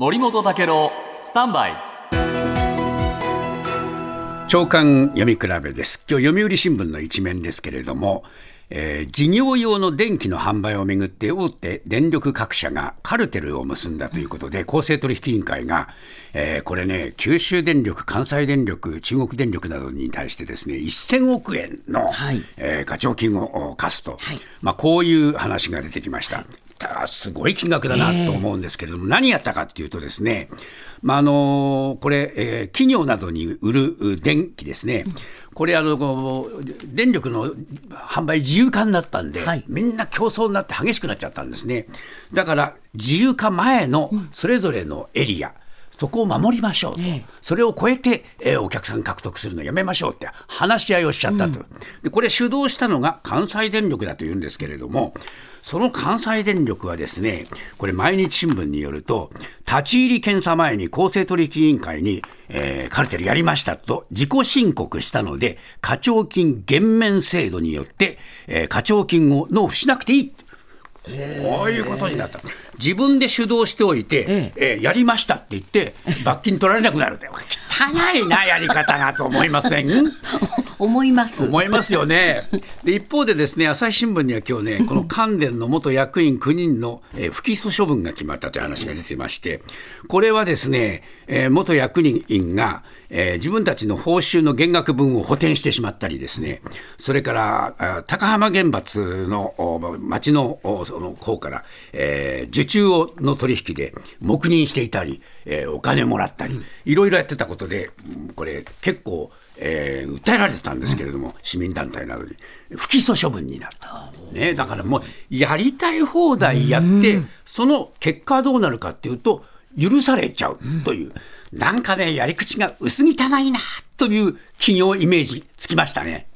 森本武郎スタンバイ。長官読み比べです。今日読売新聞の一面ですけれども、えー事業用の電気の販売をめぐって大手電力各社がカルテルを結んだということで公正取引委員会が、えーこれね九州電力関西電力中国電力などに対してですね1000億円の、はい。えー課徴金をお課すと、はい。まあ、こういう話が出てきました。たすごい金額だなと思うんですけれども、何やったかっていうとですね、まああのこれ、えー企業などに売る電気ですね、これあのこう電力の販売自由化になったんで、はい。みんな競争になって激しくなっちゃったんですね。だから自由化前のそれぞれのエリア、そこを守りましょうと、ええ。それを超えて、えーお客さん獲得するのやめましょうって話し合いをしちゃったと、でこれ主導したのが関西電力だというんですけれどもその関西電力はですねこれ毎日新聞によると立ち入り検査前に公正取引委員会に、えーカルテルやりましたと自己申告したので課徴金減免制度によって、えー課徴金を納付しなくていいこういうことになった。自分で主導しておいて、えーやりましたって言って、罰金取られなくなるって、汚いな、やり方がと思いません？思います。思いますよね。で一方でですね朝日新聞には今日ねこの関電の元役員9人の、えー不起訴処分が決まったという話が出てましてこれはですね、えー元役員が、えー自分たちの報酬の減額分を補填してしまったりですね。それからあ高浜原発のお町のおその方から、えー受注をの取引で黙認していたり、えーお金もらったりいろいろやってたことでうんこれ結構えー訴えられてたんですけれども、市民団体などに。不起訴処分になった、ね、だからもうやりたい放題やって、その結果はどうなるかっていうと許されちゃうという、なんかねやり口が薄汚いなという企業イメージつきましたね。